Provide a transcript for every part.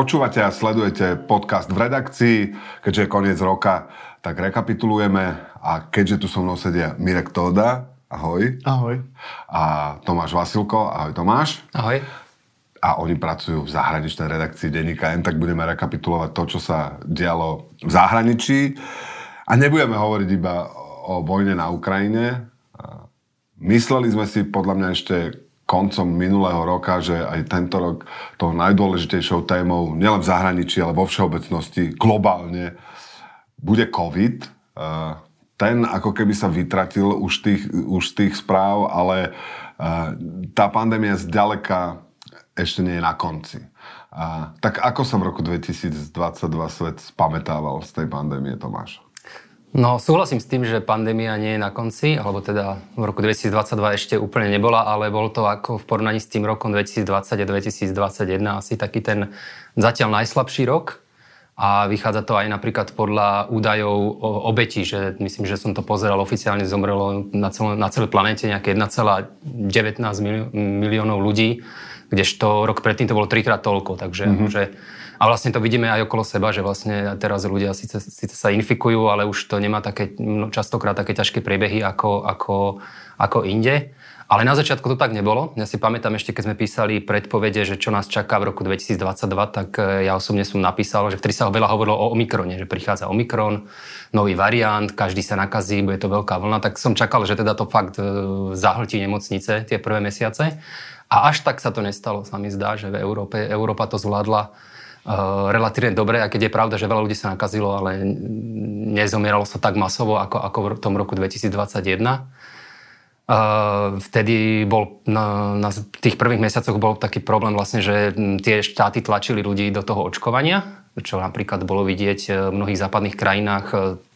Počúvate a sledujete podcast v redakcii, keďže je koniec roka, tak rekapitulujeme a keďže tu so mnou sedia Mirek Tóda, ahoj. Ahoj. A Tomáš Vasilko, ahoj Tomáš. Ahoj. A oni pracujú v zahraničnej redakcii Denníka N, tak budeme rekapitulovať to, čo sa dialo v zahraničí. A nebudeme hovoriť iba o vojne na Ukrajine. Mysleli sme si podľa mňa ešte koncom minulého roka, že aj tento rok tou najdôležitejšou témou, nielen v zahraničí, ale vo všeobecnosti, globálne, bude COVID. Ten ako keby sa vytratil už tých, už tých správ, ale tá pandémia zďaleka ešte nie je na konci. A, tak ako sa v roku 2022 svet spametával z tej pandémie, Tomáš? No súhlasím s tým, že pandémia nie je na konci, alebo teda v roku 2022 ešte úplne nebola, ale bol to ako v porovnaní s tým rokom 2020 a 2021 asi taký ten zatiaľ najslabší rok. A vychádza to aj napríklad podľa údajov o obeti, že myslím, že som to pozeral, oficiálne zomrelo na, celé, na celej planete nejaké 1,19 miliónov ľudí, kdežto rok predtým to bolo trikrát toľko, takže mm-hmm. že a vlastne to vidíme aj okolo seba, že vlastne teraz ľudia síce, síce sa infikujú, ale už to nemá také, častokrát také ťažké priebehy ako, ako, ako inde. Ale na začiatku to tak nebolo. Ja si pamätám ešte, keď sme písali predpovede, že čo nás čaká v roku 2022, tak e, ja osobne som napísal, že vtedy sa veľa hovorilo o Omikrone, že prichádza Omikron, nový variant, každý sa nakazí, bude to veľká vlna, tak som čakal, že teda to fakt e, zahltí nemocnice tie prvé mesiace. A až tak sa to nestalo, sa mi zdá, že v Európe, Európa to zvládla Eh, relatívne dobre, a keď je pravda, že veľa ľudí sa nakazilo, ale nezomieralo sa tak masovo ako, ako v tom roku 2021. Uh, eh, vtedy bol na, na tých prvých mesiacoch bol taký problém vlastne, že tie štáty tlačili ľudí do toho očkovania, čo napríklad bolo vidieť eh, v mnohých západných krajinách.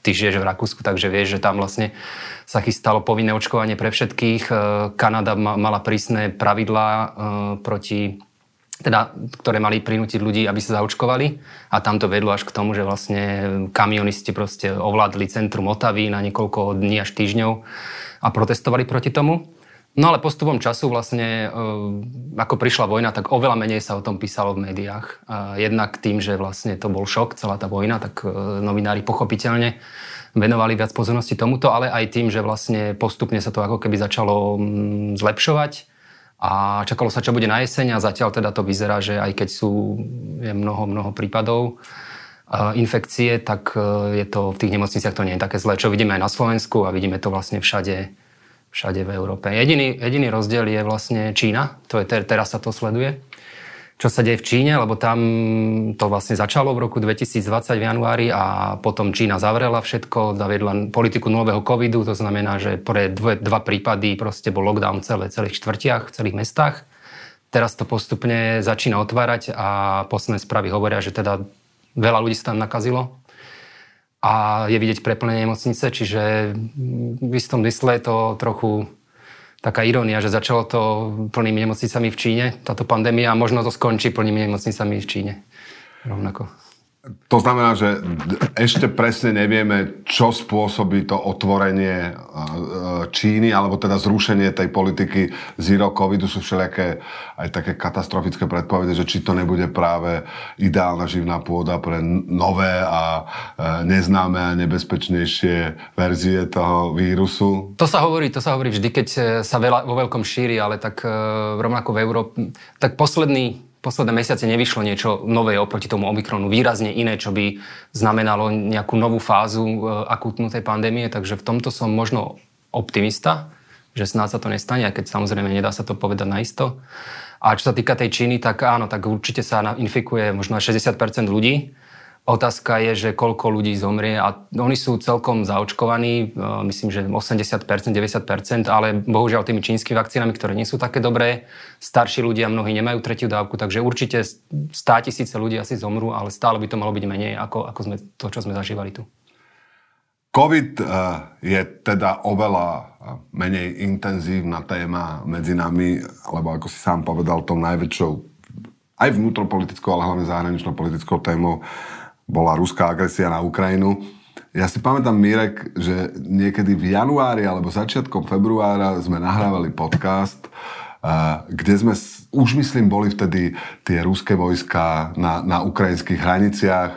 Ty žiješ v Rakúsku, takže vieš, že tam vlastne sa chystalo povinné očkovanie pre všetkých. Kanada mala prísne pravidlá proti teda, ktoré mali prinútiť ľudí, aby sa zaočkovali. A tam to vedlo až k tomu, že vlastne kamionisti proste ovládli centrum Otavy na niekoľko dní až týždňov a protestovali proti tomu. No ale postupom času vlastne, e, ako prišla vojna, tak oveľa menej sa o tom písalo v médiách. Jednak tým, že vlastne to bol šok, celá tá vojna, tak e, novinári pochopiteľne venovali viac pozornosti tomuto, ale aj tým, že vlastne postupne sa to ako keby začalo mm, zlepšovať a čakalo sa, čo bude na jeseň a zatiaľ teda to vyzerá, že aj keď sú je mnoho, mnoho prípadov infekcie, tak e, je to v tých nemocniciach to nie je také zlé, čo vidíme aj na Slovensku a vidíme to vlastne všade, všade v Európe. Jediný, jediný rozdiel je vlastne Čína, to je, teraz sa to sleduje čo sa deje v Číne, lebo tam to vlastne začalo v roku 2020 v januári a potom Čína zavrela všetko, zaviedla politiku nového covidu, to znamená, že pre dve, dva prípady proste bol lockdown celé, celých štvrtiach, celých mestách. Teraz to postupne začína otvárať a posledné správy hovoria, že teda veľa ľudí sa tam nakazilo a je vidieť preplnenie nemocnice, čiže v istom mysle to trochu taká irónia, že začalo to plnými nemocnicami v Číne, táto pandémia, a možno to skončí plnými nemocnicami v Číne. Rovnako. To znamená, že ešte presne nevieme, čo spôsobí to otvorenie Číny, alebo teda zrušenie tej politiky zero covidu. Sú všelijaké aj také katastrofické predpovede, že či to nebude práve ideálna živná pôda pre nové a e, neznáme a nebezpečnejšie verzie toho vírusu. To sa hovorí, to sa hovorí vždy, keď sa veľa, vo veľkom šíri, ale tak e, rovnako v Európe, tak posledný posledné mesiace nevyšlo niečo nové oproti tomu Omikronu, výrazne iné, čo by znamenalo nejakú novú fázu e, akútnu tej pandémie, takže v tomto som možno optimista, že snáď sa to nestane, aj keď samozrejme nedá sa to povedať naisto. A čo sa týka tej Číny, tak áno, tak určite sa infikuje možno aj 60% ľudí, Otázka je, že koľko ľudí zomrie a oni sú celkom zaočkovaní, e, myslím, že 80%, 90%, ale bohužiaľ tými čínskymi vakcínami, ktoré nie sú také dobré, starší ľudia mnohí nemajú tretiu dávku, takže určite 100 tisíce ľudí asi zomrú, ale stále by to malo byť menej ako, ako sme, to, čo sme zažívali tu. COVID e, je teda oveľa e, menej intenzívna téma medzi nami, lebo ako si sám povedal, tou najväčšou aj vnútropolitickou, ale hlavne zahraničnou politickou témou bola ruská agresia na Ukrajinu. Ja si pamätám, Mirek, že niekedy v januári alebo začiatkom februára sme nahrávali podcast kde sme, už myslím, boli vtedy tie ruské vojska na, na ukrajinských hraniciach,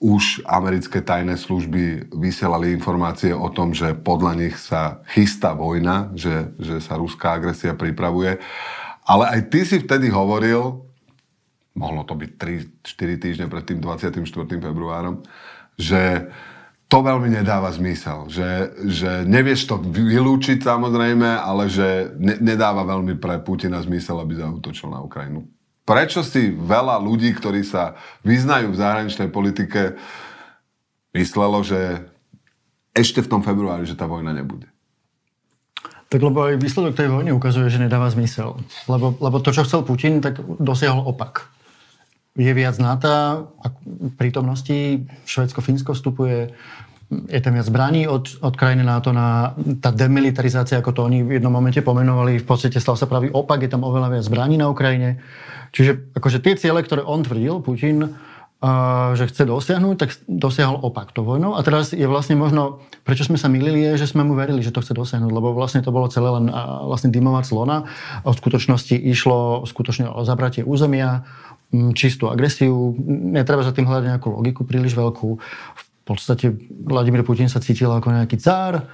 už americké tajné služby vysielali informácie o tom, že podľa nich sa chystá vojna, že, že sa ruská agresia pripravuje. Ale aj ty si vtedy hovoril, mohlo to byť 3-4 týždne pred tým 24. februárom, že to veľmi nedáva zmysel. Že, že nevieš to vylúčiť samozrejme, ale že ne, nedáva veľmi pre Putina zmysel, aby zautočil na Ukrajinu. Prečo si veľa ľudí, ktorí sa vyznajú v zahraničnej politike, myslelo, že ešte v tom februári, že tá vojna nebude? Tak lebo aj výsledok tej vojny ukazuje, že nedáva zmysel. Lebo, lebo to, čo chcel Putin, tak dosiahol opak je viac NATO, v prítomnosti Švedsko, Fínsko vstupuje, je tam viac zbraní od, od krajiny NATO na tá demilitarizácia, ako to oni v jednom momente pomenovali, v podstate stal sa pravý opak, je tam oveľa viac zbraní na Ukrajine. Čiže akože tie ciele, ktoré on tvrdil, Putin, uh, že chce dosiahnuť, tak dosiahol opak to vojnou. A teraz je vlastne možno, prečo sme sa milili, je, že sme mu verili, že to chce dosiahnuť, lebo vlastne to bolo celé len vlastne dymová clona. A v skutočnosti išlo skutočne o zabratie územia, čistú agresiu. Netreba za tým hľadať nejakú logiku príliš veľkú. V podstate Vladimír Putin sa cítil ako nejaký cár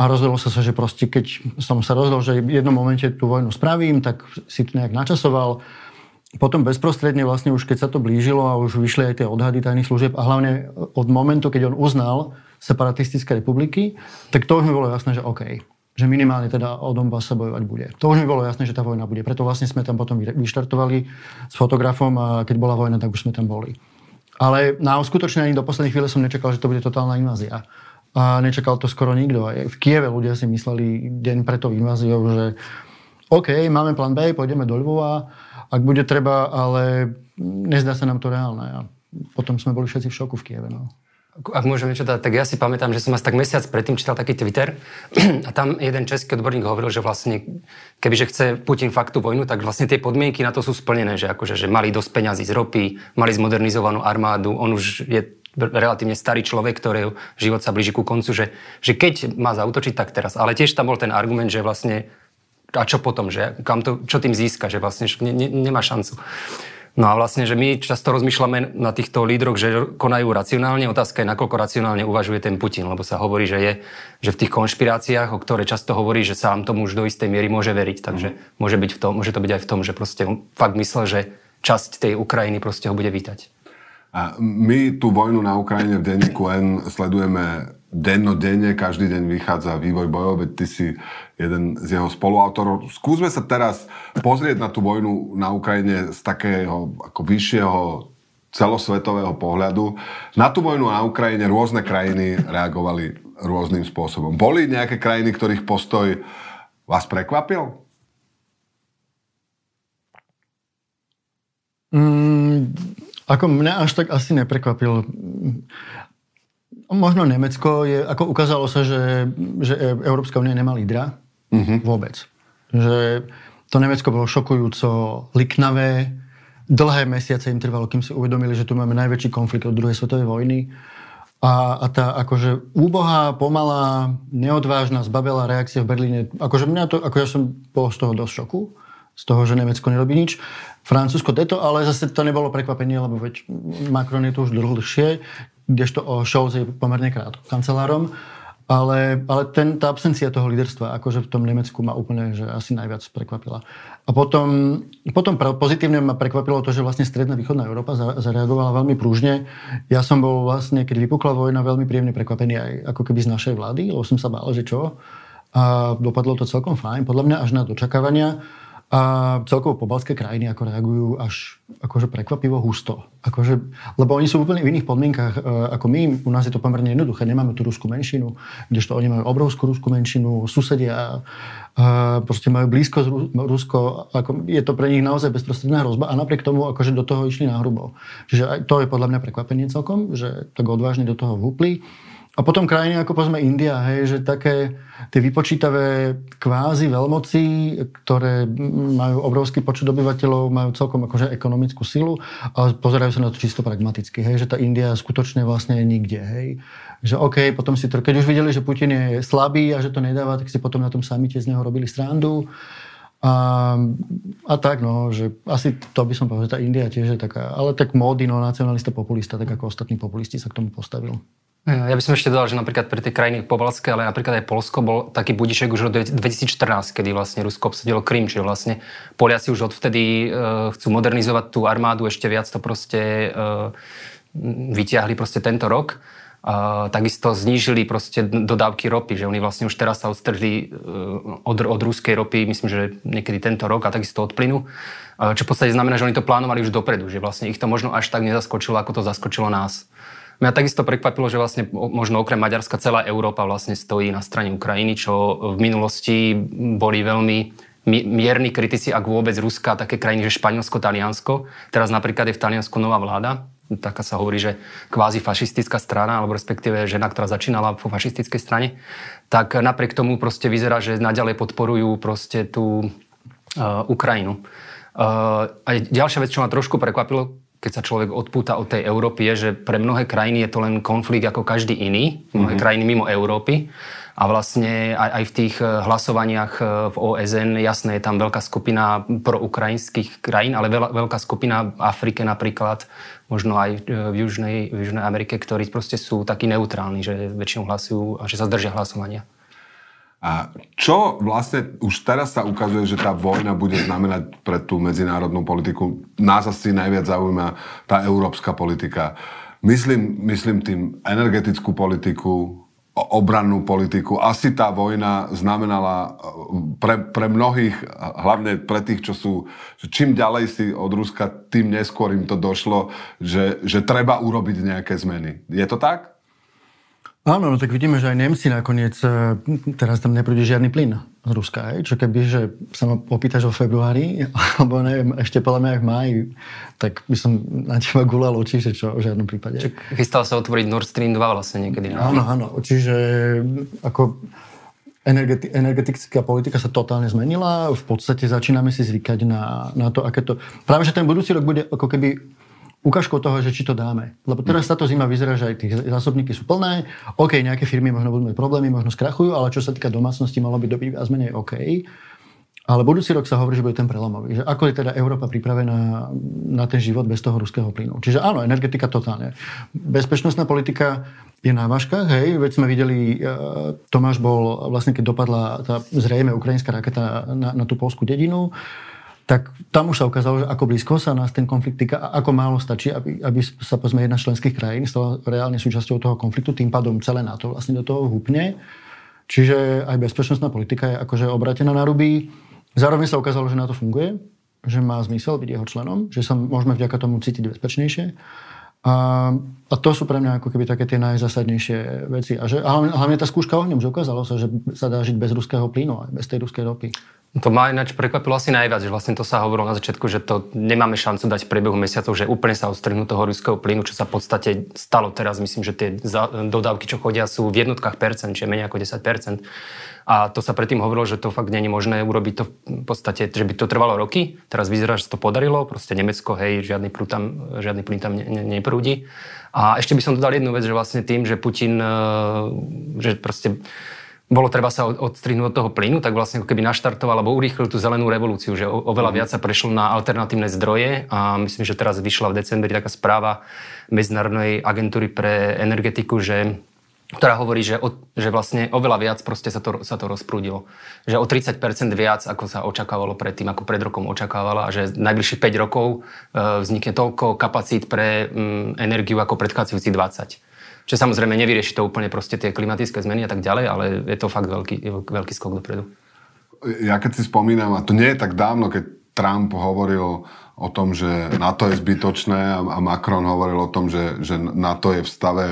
a rozhodol sa, že proste keď som sa rozhodol, že v jednom momente tú vojnu spravím, tak si to nejak načasoval. Potom bezprostredne vlastne už keď sa to blížilo a už vyšli aj tie odhady tajných služieb a hlavne od momentu, keď on uznal separatistické republiky, tak to už mi bolo jasné, že OK, že minimálne teda o Donbass sa bojovať bude. To už mi bolo jasné, že tá vojna bude. Preto vlastne sme tam potom vyštartovali s fotografom a keď bola vojna, tak už sme tam boli. Ale na uskutočnenie do poslednej chvíle som nečakal, že to bude totálna invázia. A nečakal to skoro nikto. Aj v Kieve ľudia si mysleli deň pred tou inváziou, že OK, máme plán B, pôjdeme do Lvova, ak bude treba, ale nezdá sa nám to reálne. A potom sme boli všetci v šoku v Kieve. No ak môžem niečo dať, tak ja si pamätám, že som asi tak mesiac predtým čítal taký Twitter a tam jeden český odborník hovoril, že vlastne kebyže chce Putin fakt tú vojnu, tak vlastne tie podmienky na to sú splnené, že akože, že mali dosť peňazí z ropy, mali zmodernizovanú armádu, on už je relatívne starý človek, ktorého život sa blíži ku koncu, že, že keď má zautočiť, tak teraz. Ale tiež tam bol ten argument, že vlastne a čo potom, že kam to, čo tým získa, že vlastne ne, ne, nemá šancu. No a vlastne, že my často rozmýšľame na týchto lídroch, že konajú racionálne. Otázka je, nakoľko racionálne uvažuje ten Putin, lebo sa hovorí, že je, že v tých konšpiráciách, o ktoré často hovorí, že sám tomu už do istej miery môže veriť. Takže mm. môže, byť v tom, môže to byť aj v tom, že proste on fakt myslel, že časť tej Ukrajiny proste ho bude vítať. A my tú vojnu na Ukrajine v denníku N sledujeme dennodenne, každý deň vychádza vývoj bojov, veď ty si jeden z jeho spoluautorov. Skúsme sa teraz pozrieť na tú vojnu na Ukrajine z takého ako vyššieho celosvetového pohľadu. Na tú vojnu na Ukrajine rôzne krajiny reagovali rôznym spôsobom. Boli nejaké krajiny, ktorých postoj vás prekvapil? Mm, ako mňa až tak asi neprekvapil. Možno Nemecko je, ako ukázalo sa, že, že Európska únia nemá lídra. Uh-huh. Vôbec. Že to Nemecko bolo šokujúco liknavé. Dlhé mesiace im trvalo, kým si uvedomili, že tu máme najväčší konflikt od druhej svetovej vojny. A, a tá akože úbohá, pomalá, neodvážna, zbabelá reakcia v Berlíne, akože mňa to, ako ja som bol z toho dosť šoku, z toho, že Nemecko nerobí nič. Francúzsko teto, ale zase to nebolo prekvapenie, lebo veď Macron je tu už dlhšie, kdežto Scholz je pomerne krátko kancelárom. Ale, ale ten, tá absencia toho líderstva, akože v tom Nemecku ma úplne že asi najviac prekvapila. A potom, potom pozitívne ma prekvapilo to, že vlastne stredná východná Európa zareagovala veľmi prúžne. Ja som bol vlastne, keď vypukla vojna, veľmi príjemne prekvapený aj ako keby z našej vlády, lebo som sa bál, že čo. A dopadlo to celkom fajn, podľa mňa až na dočakávania. A celkovo pobalské krajiny ako reagujú až akože prekvapivo husto. Akože, lebo oni sú úplne v iných podmienkach e, ako my. U nás je to pomerne jednoduché. Nemáme tú ruskú menšinu, kdežto oni majú obrovskú ruskú menšinu, susedia a proste majú blízko Rusko. Ako, je to pre nich naozaj bezprostredná hrozba a napriek tomu akože do toho išli na hrubo. Čiže to je podľa mňa prekvapenie celkom, že tak odvážne do toho vúpli. A potom krajiny ako povedzme India, hej, že také tie vypočítavé kvázy veľmoci, ktoré majú obrovský počet obyvateľov, majú celkom akože ekonomickú silu a pozerajú sa na to čisto pragmaticky, hej, že tá India skutočne vlastne je nikde, hej. Že OK, potom si to, keď už videli, že Putin je slabý a že to nedáva, tak si potom na tom samite z neho robili srandu. A, a tak, no, že asi to by som povedal, že tá India tiež je taká, ale tak módy, no, nacionalista, populista, tak ako ostatní populisti sa k tomu postavil. Ja by som ešte dodal, že napríklad pre tie krajiny pobalské, ale napríklad aj Polsko bol taký budiček už od 2014, kedy vlastne Rusko obsadilo Krym, čiže vlastne Poliaci už odvtedy uh, chcú modernizovať tú armádu, ešte viac to proste uh, vyťahli proste tento rok. Uh, takisto znížili proste dodávky ropy, že oni vlastne už teraz sa odstrhli uh, od, od ruskej ropy, myslím, že niekedy tento rok a takisto od plynu. Čo v podstate znamená, že oni to plánovali už dopredu, že vlastne ich to možno až tak nezaskočilo, ako to zaskočilo nás. Mňa takisto prekvapilo, že vlastne možno okrem Maďarska celá Európa vlastne stojí na strane Ukrajiny, čo v minulosti boli veľmi mierni kritici, ak vôbec Ruska, také krajiny, že Španielsko, Taliansko. Teraz napríklad je v Taliansku nová vláda, taká sa hovorí, že kvázi fašistická strana, alebo respektíve žena, ktorá začínala vo fašistickej strane, tak napriek tomu proste vyzerá, že naďalej podporujú proste tú uh, Ukrajinu. Uh, a ďalšia vec, čo ma trošku prekvapilo, keď sa človek odpúta od tej Európy, je, že pre mnohé krajiny je to len konflikt ako každý iný, mnohé mm-hmm. krajiny mimo Európy. A vlastne aj, aj v tých eh, hlasovaniach eh, v OSN, jasné, je tam veľká skupina proukrajinských krajín, ale veľa, veľká skupina v Afrike napríklad, možno aj eh, v Južnej, v Južnej Amerike, ktorí proste sú takí neutrálni, že väčšinou hlasujú a že sa zdržia hlasovania. A čo vlastne už teraz sa ukazuje, že tá vojna bude znamenať pre tú medzinárodnú politiku? Nás asi najviac zaujíma tá európska politika. Myslím, myslím tým energetickú politiku, obrannú politiku. Asi tá vojna znamenala e, pre, pre mnohých, hlavne pre tých, čo sú, čím ďalej si od Ruska, tým neskôr im to došlo, že, že treba urobiť nejaké zmeny. Je to tak? Áno, no tak vidíme, že aj Nemci nakoniec, e, teraz tam nepríde žiadny plyn z Ruska, hej? čo keby, že sa ma opýtaš vo februári, alebo neviem, ešte podľa mňa aj v máji, tak by som na teba gulal oči, že čo, v žiadnom prípade. Čiže chystal sa otvoriť Nord Stream 2 vlastne niekedy. No? Áno, áno, čiže ako energeti- energetická politika sa totálne zmenila, v podstate začíname si zvykať na, na to, aké to... Práve, že ten budúci rok bude ako keby ukážkou toho, že či to dáme. Lebo teraz táto zima vyzerá, že aj tie zásobníky sú plné. OK, nejaké firmy možno budú mať problémy, možno skrachujú, ale čo sa týka domácnosti, malo by dobiť viac menej OK. Ale budúci rok sa hovorí, že bude ten prelomový. Že ako je teda Európa pripravená na ten život bez toho ruského plynu. Čiže áno, energetika totálne. Bezpečnostná politika je na váškach, hej, veď sme videli, uh, Tomáš bol vlastne, keď dopadla tá zrejme ukrajinská raketa na, na tú polskú dedinu, tak tam už sa ukázalo, že ako blízko sa nás ten konflikt týka a ako málo stačí, aby, aby sa pozme jedna z členských krajín stala reálne súčasťou toho konfliktu, tým pádom celé NATO vlastne do toho húpne. Čiže aj bezpečnostná politika je akože obratená na ruby. Zároveň sa ukázalo, že na to funguje, že má zmysel byť jeho členom, že sa môžeme vďaka tomu cítiť bezpečnejšie. A, a to sú pre mňa ako keby také tie najzásadnejšie veci. A, že, hlavne, hlavne tá skúška ohňom, že ukázalo sa, že sa dá žiť bez ruského plynu aj bez tej ruskej ropy. To ma ináč prekvapilo asi najviac, že vlastne to sa hovorilo na začiatku, že to nemáme šancu dať v priebehu mesiacov, že úplne sa odstrihnú toho ruského plynu, čo sa v podstate stalo teraz. Myslím, že tie dodávky, čo chodia, sú v jednotkách percent, čiže menej ako 10 A to sa predtým hovorilo, že to fakt je možné urobiť to v podstate, že by to trvalo roky. Teraz vyzerá, že to podarilo. Proste Nemecko, hej, žiadny, prúd tam, žiadny plyn tam ne, ne, neprúdi. A ešte by som dodal jednu vec, že vlastne tým, že Putin, e, že proste bolo treba sa odstrihnúť od toho plynu, tak vlastne ako keby naštartoval alebo urýchlil tú zelenú revolúciu, že oveľa mhm. viac sa prešlo na alternatívne zdroje a myslím, že teraz vyšla v decembri taká správa Medzinárodnej agentúry pre energetiku, že ktorá hovorí, že, o, že vlastne oveľa viac proste sa to, sa to rozprúdilo. Že o 30% viac, ako sa očakávalo predtým, ako pred rokom očakávala a že najbližších 5 rokov e, vznikne toľko kapacít pre m, energiu ako predchádzajúci 20. Čiže samozrejme nevyrieši to úplne proste tie klimatické zmeny a tak ďalej, ale je to fakt veľký, veľký skok dopredu. Ja keď si spomínam, a to nie je tak dávno, keď Trump hovoril o tom, že NATO je zbytočné a Macron hovoril o tom, že, že NATO je v stave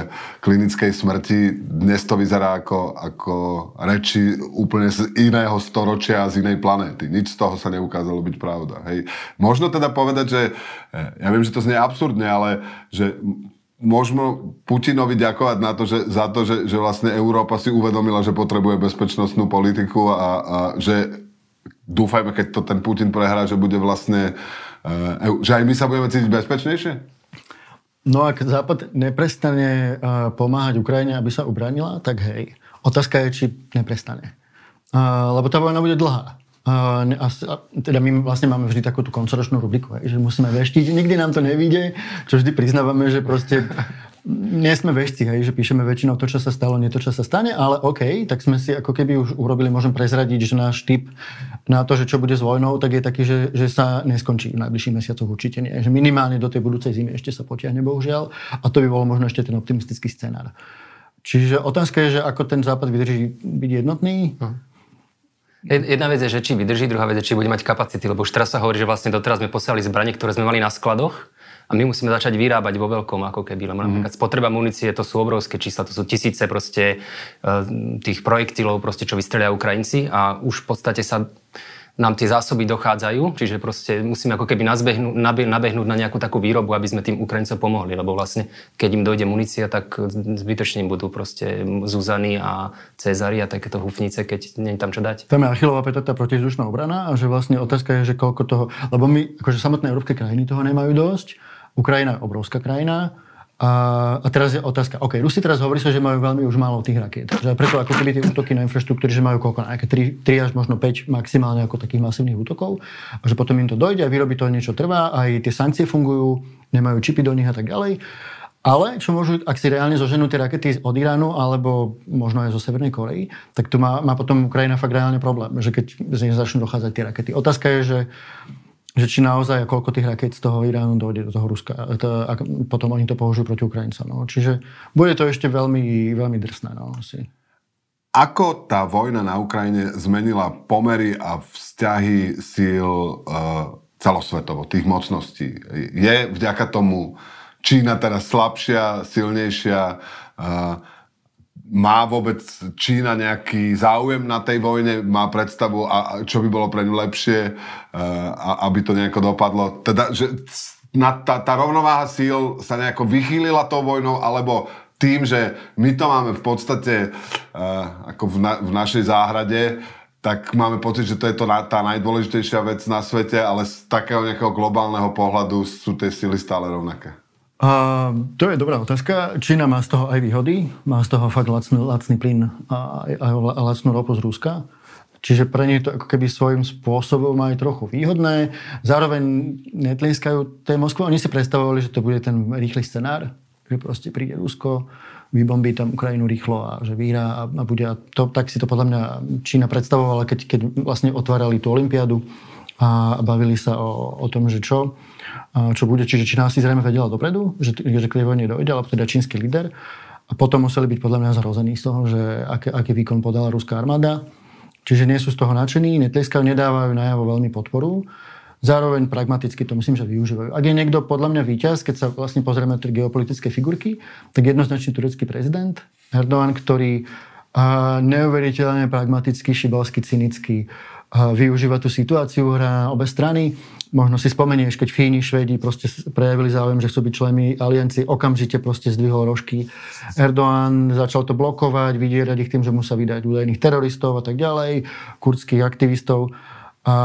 klinickej smrti. Dnes to vyzerá ako, ako reči úplne z iného storočia a z inej planéty. Nič z toho sa neukázalo byť pravda. Hej. Možno teda povedať, že eh, ja viem, že to znie absurdne, ale že môžeme Putinovi ďakovať na to, že, za to, že, že vlastne Európa si uvedomila, že potrebuje bezpečnostnú politiku a, a že dúfajme, keď to ten Putin prehrá, že bude vlastne, uh, že aj my sa budeme cítiť bezpečnejšie? No ak Západ neprestane uh, pomáhať Ukrajine, aby sa ubranila, tak hej. Otázka je, či neprestane. Uh, lebo tá vojna bude dlhá. Uh, a, teda my vlastne máme vždy takú tú koncoročnú rubriku, že musíme veštiť. Nikdy nám to nevíde, čo vždy priznávame, že proste nie sme vešci, hej, že píšeme väčšinou to, čo sa stalo, nie to, čo sa stane, ale OK, tak sme si ako keby už urobili, môžem prezradiť, že náš typ na to, že čo bude s vojnou, tak je taký, že, že sa neskončí v najbližších mesiacoch určite nie. Že minimálne do tej budúcej zimy ešte sa potiahne, bohužiaľ. A to by bolo možno ešte ten optimistický scenár. Čiže otázka je, že ako ten západ vydrží byť jednotný. Hm. Jedna vec je, že či vydrží, druhá vec je, či bude mať kapacity, lebo už teraz sa hovorí, že vlastne doteraz sme posielali zbranie, ktoré sme mali na skladoch a my musíme začať vyrábať vo veľkom, ako keby. Lebo mm-hmm. napríklad spotreba munície, to sú obrovské čísla, to sú tisíce proste e, tých projektilov, proste, čo vystrelia Ukrajinci a už v podstate sa nám tie zásoby dochádzajú, čiže proste musíme ako keby nazbehnú, nabehnúť na nejakú takú výrobu, aby sme tým Ukrajincom pomohli, lebo vlastne keď im dojde munícia, tak zbytočne budú proste Zuzany a Cezary a takéto hufnice, keď nie je tam čo dať. Tam je Achilová peta tá protizdušná obrana a že vlastne otázka je, že koľko toho, lebo my, akože samotné európske krajiny toho nemajú dosť, Ukrajina je obrovská krajina, a, a teraz je otázka, OK, Rusi teraz hovorí sa, že majú veľmi už málo tých rakiet. Že preto ako keby tie útoky na infraštruktúry, že majú koľko, nejaké 3, 3 až možno 5 maximálne ako takých masívnych útokov. A že potom im to dojde a vyrobí to niečo trvá, aj tie sankcie fungujú, nemajú čipy do nich a tak ďalej. Ale čo môžu, ak si reálne zoženú tie rakety od Iránu alebo možno aj zo Severnej Korei, tak tu má, má potom Ukrajina fakt reálne problém, že keď z nich začnú dochádzať tie rakety. Otázka je, že že či naozaj koľko tých raket z toho Iránu dojde do toho Ruska. To, a potom oni to použijú proti Ukrajincom. No. Čiže bude to ešte veľmi, veľmi drsné. No, asi. Ako tá vojna na Ukrajine zmenila pomery a vzťahy síl uh, celosvetovo, tých mocností? Je vďaka tomu Čína teraz slabšia, silnejšia? Uh, má vôbec Čína nejaký záujem na tej vojne? Má predstavu, a, čo by bolo pre ňu lepšie, a, aby to nejako dopadlo? Teda, že na, tá, tá rovnováha síl sa nejako vychýlila tou vojnou, alebo tým, že my to máme v podstate uh, ako v, na, v našej záhrade, tak máme pocit, že to je to na, tá najdôležitejšia vec na svete, ale z takého nejakého globálneho pohľadu sú tie sily stále rovnaké. A to je dobrá otázka. Čína má z toho aj výhody. Má z toho fakt lacný, lacný plyn a, a, a lacnú ropu z Ruska. Čiže pre nich to ako keby svojím spôsobom aj trochu výhodné. Zároveň netlieskajú tej Moskve. Oni si predstavovali, že to bude ten rýchly scenár, že proste príde Rusko, vybombí tam Ukrajinu rýchlo a že vyhrá a, a bude. A to, tak si to podľa mňa Čína predstavovala, keď, keď vlastne otvárali tú olympiádu a bavili sa o, o tom, že čo čo bude. Čiže Čína si zrejme vedela dopredu, že, že k tej vojne dojde, alebo teda čínsky líder. A potom museli byť podľa mňa zrození z toho, že aký, aký výkon podala ruská armáda. Čiže nie sú z toho nadšení, netleskajú, nedávajú najavo veľmi podporu. Zároveň pragmaticky to myslím, že využívajú. Ak je niekto podľa mňa víťaz, keď sa vlastne pozrieme na tie geopolitické figurky, tak jednoznačne turecký prezident Erdogan, ktorý neuveriteľne pragmaticky, šibalsky, cynicky využíva tú situáciu, hrá na obe strany. Možno si spomenieš, keď Fíni, Švedi proste prejavili záujem, že chcú byť členmi alianci, okamžite proste zdvihol rožky. Erdoğan začal to blokovať, vydierať ich tým, že musia vydať údajných teroristov a tak ďalej, kurdských aktivistov a,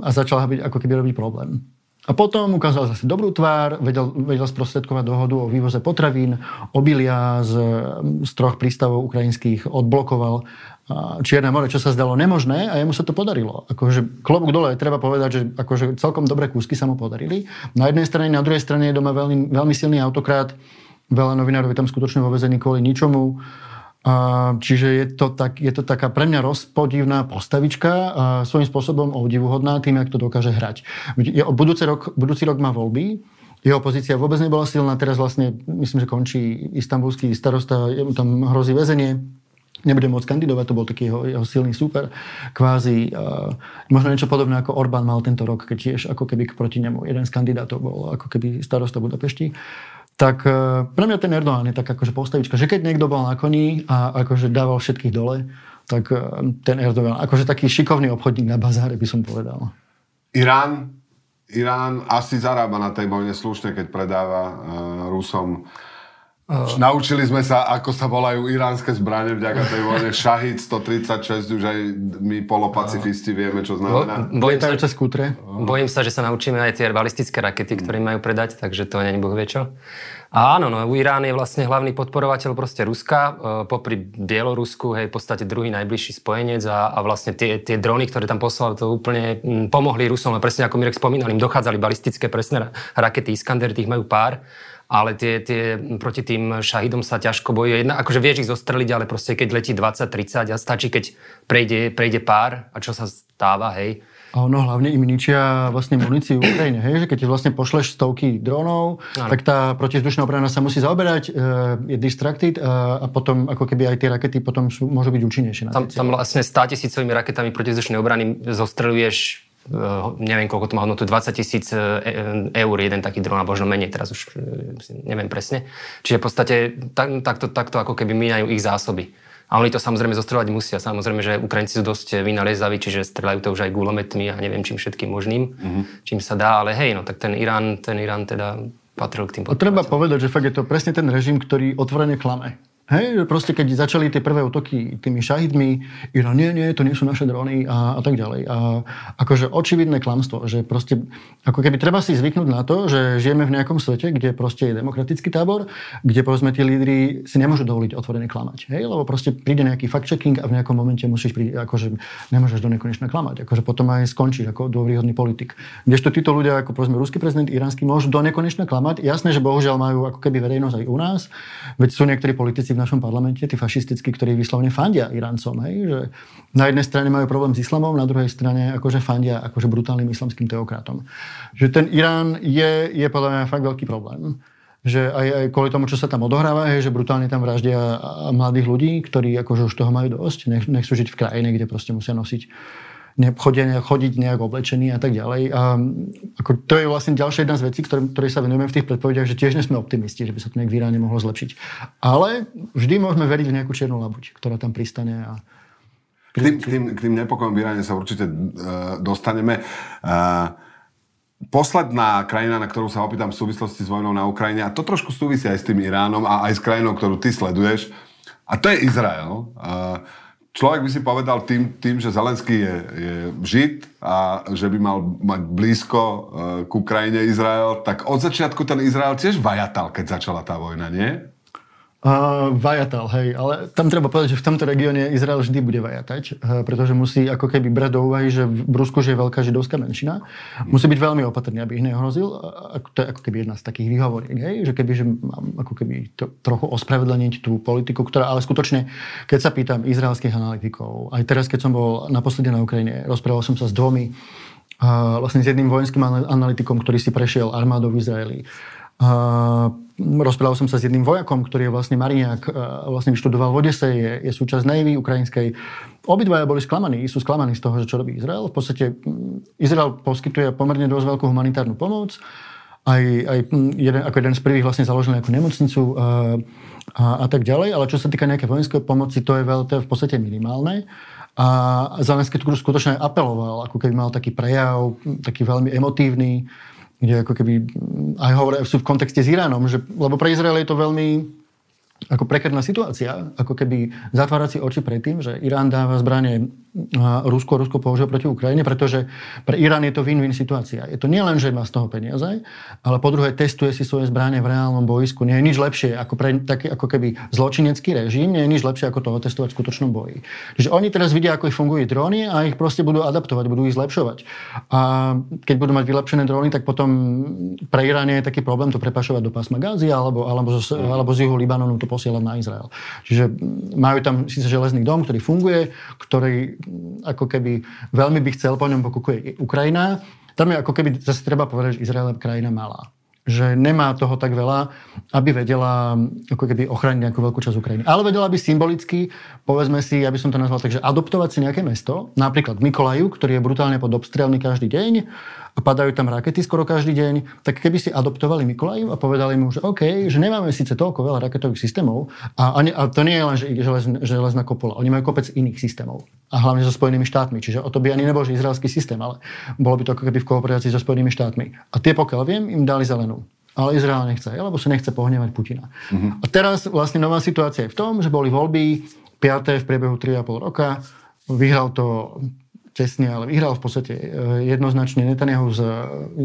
a začal byť ako keby robiť problém. A potom ukázal zase dobrú tvár, vedel, vedel sprostredkovať dohodu o vývoze potravín, obilia z, z troch prístavov ukrajinských odblokoval Čierne more, čo sa zdalo nemožné a jemu sa to podarilo. Akože klobúk dole, treba povedať, že akože celkom dobré kúsky sa mu podarili. Na jednej strane, na druhej strane je doma veľmi, veľmi silný autokrát. Veľa novinárov je tam skutočne vo vezení kvôli ničomu. A, čiže je to, tak, je to taká pre mňa rozpodivná postavička a svojím spôsobom obdivuhodná tým, jak to dokáže hrať. Je, budúci, rok, budúci rok má voľby, jeho pozícia vôbec nebola silná, teraz vlastne myslím, že končí istambulský starosta, tam hrozí väzenie nebude môcť kandidovať, to bol taký jeho, jeho silný super. Kvázi, uh, možno niečo podobné ako Orbán mal tento rok, keď tiež ako keby proti nemu jeden z kandidátov bol ako keby starosta Budapešti. Tak uh, pre mňa ten Erdogan je tak akože postavička, že keď niekto bol na koni a akože dával všetkých dole, tak uh, ten Erdogan, akože taký šikovný obchodník na bazáre by som povedal. Irán, Irán asi zarába na tej vojne slušne, keď predáva uh, Rusom Naučili sme sa, ako sa volajú iránske zbranie vďaka tej vojne. Šahid 136, už aj my polopacifisti vieme, čo znamená. Bo, bojím, sa, bojím sa, že sa naučíme aj tie balistické rakety, ktoré majú predať, takže to není boh vie čo. Áno, no Irán je vlastne hlavný podporovateľ proste Ruska, e, popri Bielorusku, hej, v podstate druhý najbližší spojenec a, a vlastne tie, tie drony, ktoré tam poslali, to úplne m, pomohli Rusom. A presne ako Mirek spomínal, im dochádzali balistické presné rakety Iskander, tých majú pár ale tie, tie proti tým šahidom sa ťažko bojuje. Jedna, akože vieš ich zostreliť, ale proste keď letí 20-30 a stačí, keď prejde, prejde pár a čo sa stáva, hej, a ono hlavne im ničia vlastne muníciu v Ukrajine, hej? že keď vlastne pošleš stovky dronov, ano. tak tá protizdušná obrana sa musí zaoberať, e, je distracted a, a potom ako keby aj tie rakety potom sú, môžu byť účinnejšie. Na tam, tam vlastne 100 tisícovými raketami protizdušnej obrany zostreluješ neviem, koľko to má hodnotu, 20 tisíc e, eur jeden taký dron, a možno menej, teraz už neviem presne. Čiže v podstate tak, takto, takto ako keby míňajú ich zásoby. A oni to samozrejme zostreľovať musia. Samozrejme, že Ukrajinci sú dosť vynalezaví, čiže strelajú to už aj gulometmi a neviem čím všetkým možným, mm-hmm. čím sa dá. Ale hej, no tak ten Irán, ten Irán teda patril k tým A treba povedať, že fakt je to presne ten režim, ktorý otvorene klame. Hej, proste keď začali tie prvé útoky tými šahidmi, Irán, nie, nie, to nie sú naše drony a, a tak ďalej. A akože očividné klamstvo, že proste, ako keby treba si zvyknúť na to, že žijeme v nejakom svete, kde proste je demokratický tábor, kde povedzme tí lídry si nemôžu dovoliť otvorene klamať. Hej, lebo proste príde nejaký fact-checking a v nejakom momente musíš prísť, akože nemôžeš do nekonečna klamať. Akože potom aj skončíš ako dôveryhodný politik. Kdežto títo ľudia, ako povedzme ruský prezident, iránsky, môžu do nekonečna klamať. Jasné, že bohužiaľ majú ako keby verejnosť aj u nás, veď sú niektorí politici v našom parlamente, tí fašistickí, ktorí vyslovene fandia Iráncom. Hej? Že na jednej strane majú problém s islamom, na druhej strane akože fandia akože brutálnym islamským teokratom. Že ten Irán je, je podľa mňa fakt veľký problém že aj, aj kvôli tomu, čo sa tam odohráva, je, že brutálne tam vraždia mladých ľudí, ktorí akože už toho majú dosť, nech, nechcú žiť v krajine, kde proste musia nosiť chodia, chodiť nejak oblečený a tak ďalej. A ako, to je vlastne ďalšia jedna z vecí, ktoré, ktoré sa venujeme v tých predpovediach, že tiež nesme optimisti, že by sa to nejak v Iráne mohlo zlepšiť. Ale vždy môžeme veriť v nejakú čiernu labuť, ktorá tam pristane a k tým, k tým, k tým nepokojom v Iráne sa určite uh, dostaneme. Uh, posledná krajina, na ktorú sa opýtam v súvislosti s vojnou na Ukrajine, a to trošku súvisí aj s tým Iránom a aj s krajinou, ktorú ty sleduješ, a to je Izrael. Uh, človek by si povedal tým, tým že Zelenský je, je žid a že by mal mať blízko uh, k Ukrajine Izrael, tak od začiatku ten Izrael tiež vajatal, keď začala tá vojna, nie? Uh, vajatal, hej, ale tam treba povedať, že v tomto regióne Izrael vždy bude vajatať, uh, pretože musí ako keby brať do úvahy, že v Rusku je veľká židovská menšina. Musí byť veľmi opatrný, aby ich nehrozil. Uh, to je ako keby jedna z takých výhovoriek, hej, že keby, že mám ako keby to, trochu ospravedlniť tú politiku, ktorá, ale skutočne, keď sa pýtam izraelských analytikov, aj teraz, keď som bol naposledy na Ukrajine, rozprával som sa s dvomi, uh, vlastne s jedným vojenským analytikom, ktorý si prešiel armádou v Izraeli Uh, rozprával som sa s jedným vojakom, ktorý je vlastne Mariňák, uh, vlastne vyštudoval v Odese, je, je súčasť Navy ukrajinskej. Obidvaja boli sklamaní, sú sklamaní z toho, že čo robí Izrael. V podstate Izrael poskytuje pomerne dosť veľkú humanitárnu pomoc. Aj, aj jeden, ako jeden z prvých vlastne založil nejakú nemocnicu uh, a, a tak ďalej, ale čo sa týka nejakej vojenskej pomoci, to je, veľ, v podstate minimálne. A Zelenský skutočne apeloval, ako keby mal taký prejav, taký veľmi emotívny, kde ako keby aj hovoria, sú v kontexte s Iránom, že, lebo pre Izrael je to veľmi ako prekerná situácia, ako keby zatvárať si oči pred tým, že Irán dáva zbranie Rusko, Rusko používa proti Ukrajine, pretože pre Irán je to win-win situácia. Je to nielen, že má z toho peniaze, ale po druhé testuje si svoje zbranie v reálnom boisku. Nie je nič lepšie ako, pre, taký, ako keby zločinecký režim, nie je nič lepšie ako toho testovať v skutočnom boji. Čiže oni teraz vidia, ako ich fungujú dróny a ich proste budú adaptovať, budú ich zlepšovať. A keď budú mať vylepšené dróny, tak potom pre Irán je taký problém to prepašovať do pásma Gázy alebo, alebo, z, alebo z juhu Libanonu to posielať na Izrael. Čiže majú tam síce železný dom, ktorý funguje, ktorý ako keby veľmi by chcel, po ňom pokúkuje Ukrajina. Tam je ako keby zase treba povedať, že Izrael je krajina malá že nemá toho tak veľa, aby vedela ako keby ochrániť nejakú veľkú časť Ukrajiny. Ale vedela by symbolicky, povedzme si, aby som to nazval tak, že adoptovať si nejaké mesto, napríklad Mikolaju, ktorý je brutálne pod obstrelmi každý deň padajú tam rakety skoro každý deň, tak keby si adoptovali Mikolaju a povedali mu, že OK, že nemáme síce toľko veľa raketových systémov a, a, a to nie je len, že želez, železná kopola, oni majú kopec iných systémov a hlavne so Spojenými štátmi, čiže o to by ani nebol že izraelský systém, ale bolo by to ako keby v kooperácii so Spojenými štátmi. A tie, pokiaľ viem, im dali zelenú. Ale Izrael nechce, lebo sa nechce pohnevať Putina. Uh-huh. A teraz vlastne nová situácia je v tom, že boli voľby 5. v priebehu 3,5 roka. Vyhral to tesne, ale vyhral v podstate e, jednoznačne Netanyahu s e,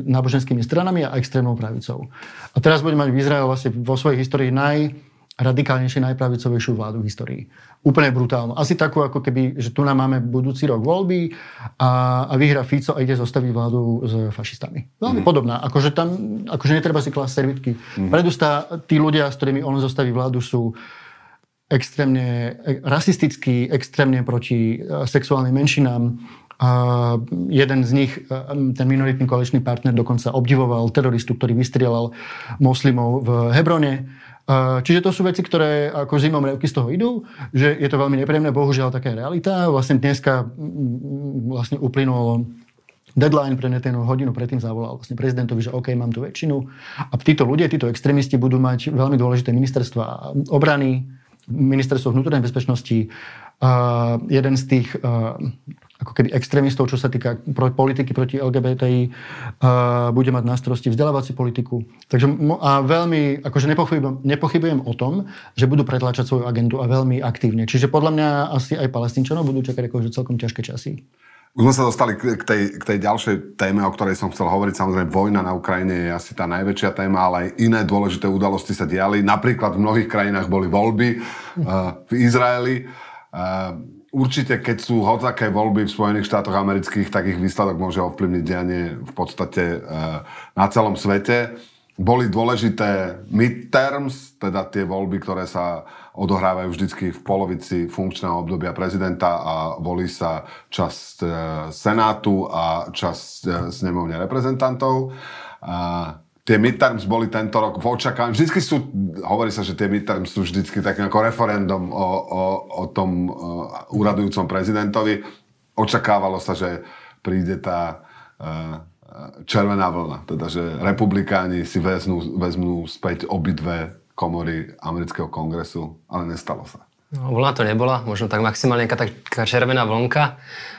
náboženskými stranami a extrémnou pravicou. A teraz bude mať v Izrael vlastne vo svojej histórii naj, radikálnejšie, najpravicovejšiu vládu v histórii. Úplne brutálno. Asi takú, ako keby, že tu nám máme budúci rok voľby a, a vyhra Fico a ide zostaviť vládu s fašistami. Veľmi mm. podobná. Akože tam, akože netreba si klásť servitky. Mm. Predustá, tí ľudia, s ktorými on zostaví vládu, sú extrémne e, rasistickí, extrémne proti sexuálnym menšinám. A jeden z nich, e, ten minoritný koaličný partner, dokonca obdivoval teroristu, ktorý vystrieľal moslimov v Hebrone Čiže to sú veci, ktoré ako zimom revky z toho idú, že je to veľmi nepríjemné, bohužiaľ taká realita. Vlastne dneska vlastne uplynulo deadline pre Netanyahu hodinu predtým zavolal vlastne prezidentovi, že OK, mám tu väčšinu. A títo ľudia, títo extrémisti budú mať veľmi dôležité ministerstva obrany, ministerstvo vnútornej bezpečnosti. Uh, jeden z tých uh, ako keby extrémistov, čo sa týka politiky proti LGBTI, uh, bude mať na starosti vzdelávací politiku. Takže a veľmi, akože nepochybujem, nepochybujem o tom, že budú pretláčať svoju agendu a veľmi aktívne. Čiže podľa mňa asi aj palestínčanov budú čakať akože celkom ťažké časy. Už sme sa dostali k tej, k tej ďalšej téme, o ktorej som chcel hovoriť. Samozrejme, vojna na Ukrajine je asi tá najväčšia téma, ale aj iné dôležité udalosti sa diali. Napríklad v mnohých krajinách boli voľby uh, v Izraeli. Uh, určite, keď sú hodzaké voľby v Spojených štátoch amerických, tak ich výsledok môže ovplyvniť dianie v podstate eh, na celom svete. Boli dôležité midterms, teda tie voľby, ktoré sa odohrávajú vždycky v polovici funkčného obdobia prezidenta a volí sa časť eh, Senátu a časť eh, snemovne reprezentantov tie midterms boli tento rok v očakávaní. Vždycky sú, hovorí sa, že tie midterms sú vždycky takým ako referendum o, o, o tom uh, úradujúcom prezidentovi. Očakávalo sa, že príde tá uh, červená vlna, teda že republikáni si vezmú, vezmú späť obidve komory amerického kongresu, ale nestalo sa. No, vlna to nebola, možno tak maximálne nejaká taká červená vlnka.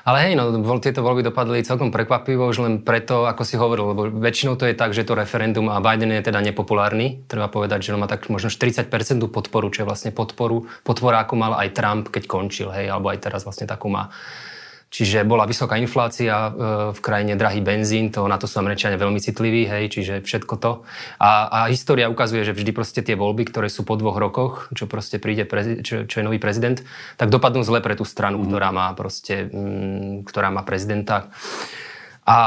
Ale hej, no, tieto voľby dopadli celkom prekvapivo, už len preto, ako si hovoril, lebo väčšinou to je tak, že to referendum a Biden je teda nepopulárny. Treba povedať, že on má tak možno 40% podporu, čo je vlastne podporu, podpora, ako mal aj Trump, keď končil, hej, alebo aj teraz vlastne takú má Čiže bola vysoká inflácia e, v krajine, drahý benzín, to, na to sú Američania veľmi citliví, hej, čiže všetko to. A, a história ukazuje, že vždy proste tie voľby, ktoré sú po dvoch rokoch, čo proste príde, prezi, čo, čo je nový prezident, tak dopadnú zle pre tú stranu, mm. ktorá má proste, m, mm, ktorá má prezidenta. A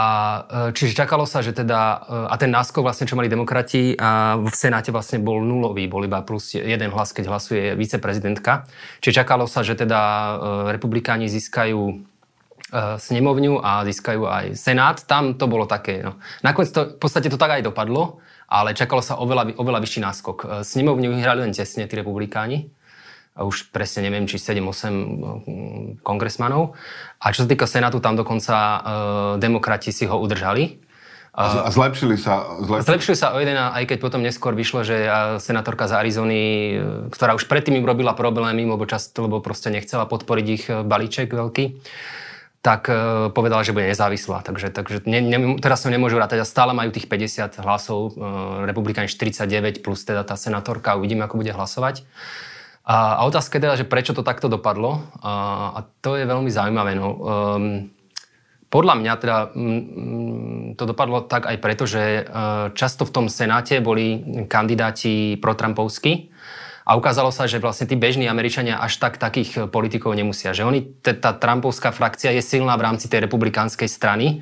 e, čiže čakalo sa, že teda, e, a ten náskok vlastne, čo mali demokrati, a v Senáte vlastne bol nulový, bol iba plus jeden hlas, keď hlasuje viceprezidentka. Čiže čakalo sa, že teda republikáni získajú snemovňu a získajú aj senát. Tam to bolo také, no. Nakoniec to, v podstate to tak aj dopadlo, ale čakalo sa oveľa, oveľa vyšší náskok. E, snemovňu vyhrali len tesne tí republikáni. Už presne neviem, či 7-8 e, kongresmanov. A čo sa týka Senátu, tam dokonca e, demokrati si ho udržali. A zlepšili sa? Zlepšili. zlepšili sa o jeden, aj keď potom neskôr vyšlo, že senátorka z Arizony, ktorá už predtým im robila problémy, lebo, často, lebo proste nechcela podporiť ich balíček veľký, tak uh, povedala, že bude nezávislá. Takže, takže ne, ne, teraz sa nemôžu rátať a stále majú tých 50 hlasov, uh, republikáni 49 plus teda tá senátorka, uvidíme, ako bude hlasovať. A, a otázka je teda, že prečo to takto dopadlo a, a to je veľmi zaujímavé. No, um, podľa mňa teda to dopadlo tak aj preto, že uh, často v tom senáte boli kandidáti protrampovskí, a ukázalo sa, že vlastne tí bežní Američania až tak takých eh, politikov nemusia. Že oni, tá Trumpovská frakcia je silná v rámci tej republikánskej strany,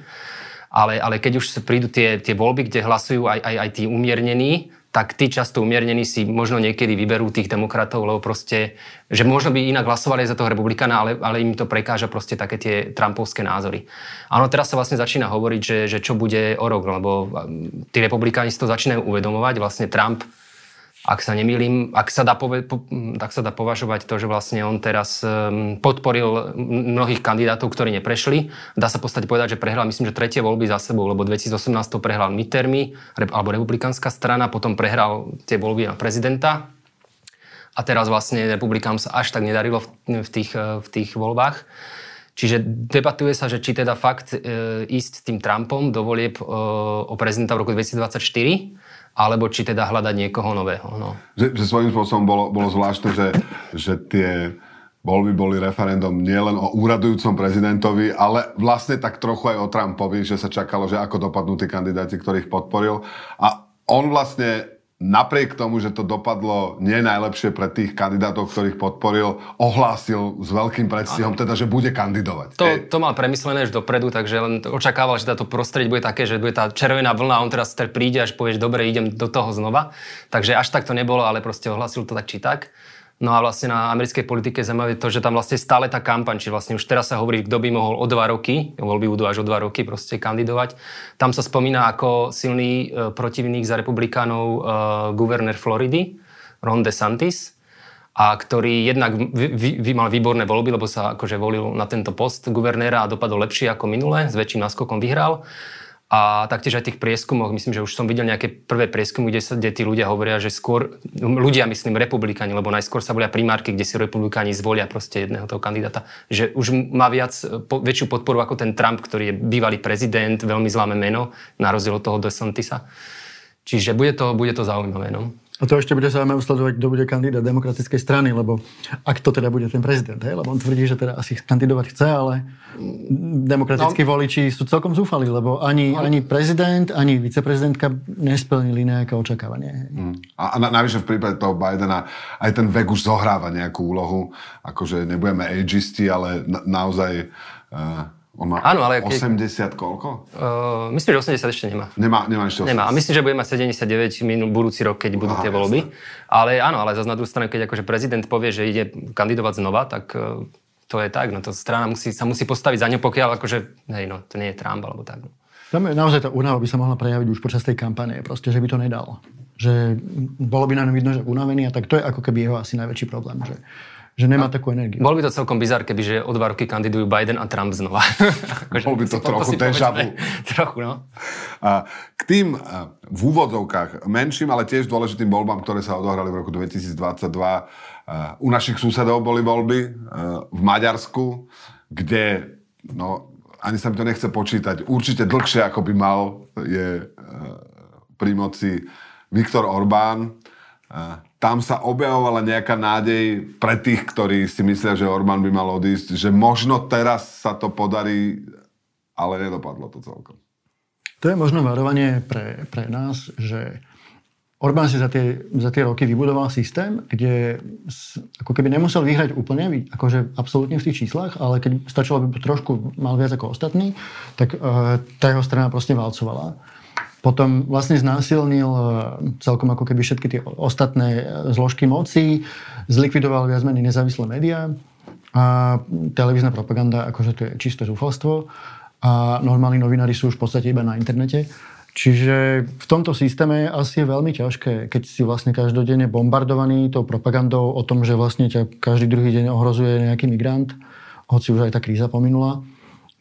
ale, ale keď už prídu tie, tie voľby, kde hlasujú aj, aj, aj tí umiernení, tak tí často umiernení si možno niekedy vyberú tých demokratov, lebo proste, že možno by inak hlasovali za toho republikana, ale, ale im to prekáža proste také tie trumpovské názory. Áno, teraz sa vlastne začína hovoriť, že, že čo bude o rok, lebo tí republikáni si to začínajú uvedomovať. Vlastne Trump ak sa nemýlim, ak sa dá, pove, po, tak sa dá považovať to, že vlastne on teraz um, podporil mnohých kandidátov, ktorí neprešli. Dá sa postať povedať, že prehral, myslím, že tretie voľby za sebou, lebo 2018 prehral midtermy, alebo republikánska strana, potom prehral tie voľby na prezidenta. A teraz vlastne republikám sa až tak nedarilo v, tých, v tých voľbách. Čiže debatuje sa, že či teda fakt e, ísť s tým Trumpom do volieb e, o prezidenta v roku 2024, alebo či teda hľadať niekoho nového. No. Že, že svojím spôsobom bolo, bolo zvláštne, že, že tie voľby boli referendum nielen o úradujúcom prezidentovi, ale vlastne tak trochu aj o Trumpovi, že sa čakalo, že ako dopadnú tí kandidáti, ktorých podporil. A on vlastne napriek tomu, že to dopadlo nie najlepšie pre tých kandidátov, ktorých podporil, ohlásil s veľkým predstihom, teda, že bude kandidovať. To, to mal premyslené už dopredu, takže len očakával, že táto prostredie bude také, že bude tá červená vlna a on teraz príde až povie, že dobre, idem do toho znova. Takže až tak to nebolo, ale proste ohlásil to tak či tak. No a vlastne na americkej politike zaujímavé to, že tam vlastne stále tá kampaň, či vlastne už teraz sa hovorí, kto by mohol o dva roky, voľby budú až o dva roky proste kandidovať. Tam sa spomína ako silný e, protivník za republikánov e, guvernér Floridy, Ron DeSantis, a ktorý jednak vy, vy mal výborné voľby, lebo sa akože volil na tento post guvernéra a dopadol lepšie ako minule, s väčším náskokom vyhral. A taktiež aj tých prieskumoch, myslím, že už som videl nejaké prvé prieskumy, kde, sa, kde tí ľudia hovoria, že skôr, ľudia myslím republikáni, lebo najskôr sa volia primárky, kde si republikáni zvolia proste jedného toho kandidáta, že už má viac, po, väčšiu podporu ako ten Trump, ktorý je bývalý prezident, veľmi zláme meno, na toho DeSantisa. Čiže bude to, bude to zaujímavé. No. A to ešte bude zaujímavé sledovať, kto bude kandidát demokratickej strany, lebo ak to teda bude ten prezident, hej, lebo on tvrdí, že teda asi kandidovať chce, ale demokratickí no. voliči sú celkom zúfali, lebo ani, no. ani prezident, ani viceprezidentka nesplnili nejaké očakávanie. Mm. A, a navyše v prípade toho Bidena aj ten vek už zohráva nejakú úlohu, akože nebudeme ageisti, ale na, naozaj uh, on má Áno, ale 80 keď... koľko? Uh, myslím, že 80 ešte nemá. Nemá, nemá ešte 80. Nemá. A myslím, že bude mať 79 minul budúci rok, keď budú Aha, tie voľby. Jasne. Ale áno, ale zase na druhú stranu, keď akože prezident povie, že ide kandidovať znova, tak uh, to je tak. No to strana musí, sa musí postaviť za ňu, pokiaľ akože, hej, no, to nie je Trump alebo tak. No. Tam je naozaj tá únava by sa mohla prejaviť už počas tej kampane, proste, že by to nedal. Že bolo by na ňom vidno, že unavený a tak to je ako keby jeho asi najväčší problém. Že že nemá a takú energiu. Bol by to celkom bizar, keby že o dva roky kandidujú Biden a Trump znova. Bol by to trochu deja trochu, no. A k tým v úvodzovkách menším, ale tiež dôležitým voľbám, ktoré sa odohrali v roku 2022, u našich susedov boli voľby v Maďarsku, kde, no, ani sa mi to nechce počítať, určite dlhšie, ako by mal, je pri moci Viktor Orbán tam sa objavovala nejaká nádej pre tých, ktorí si myslia, že Orbán by mal odísť, že možno teraz sa to podarí, ale nedopadlo to celkom. To je možno varovanie pre, pre nás, že Orbán si za tie, za tie roky vybudoval systém, kde ako keby nemusel vyhrať úplne, akože absolútne v tých číslach, ale keď stačilo by trošku mal viac ako ostatní, tak uh, tá jeho strana proste valcovala. Potom vlastne znásilnil e, celkom ako keby všetky tie ostatné zložky moci, zlikvidoval viac menej nezávislé médiá a televízna propaganda, akože to je čisté zúfalstvo a normálni novinári sú už v podstate iba na internete. Čiže v tomto systéme asi je veľmi ťažké, keď si vlastne každodenne bombardovaný tou propagandou o tom, že vlastne ťa každý druhý deň ohrozuje nejaký migrant, hoci už aj tá kríza pominula,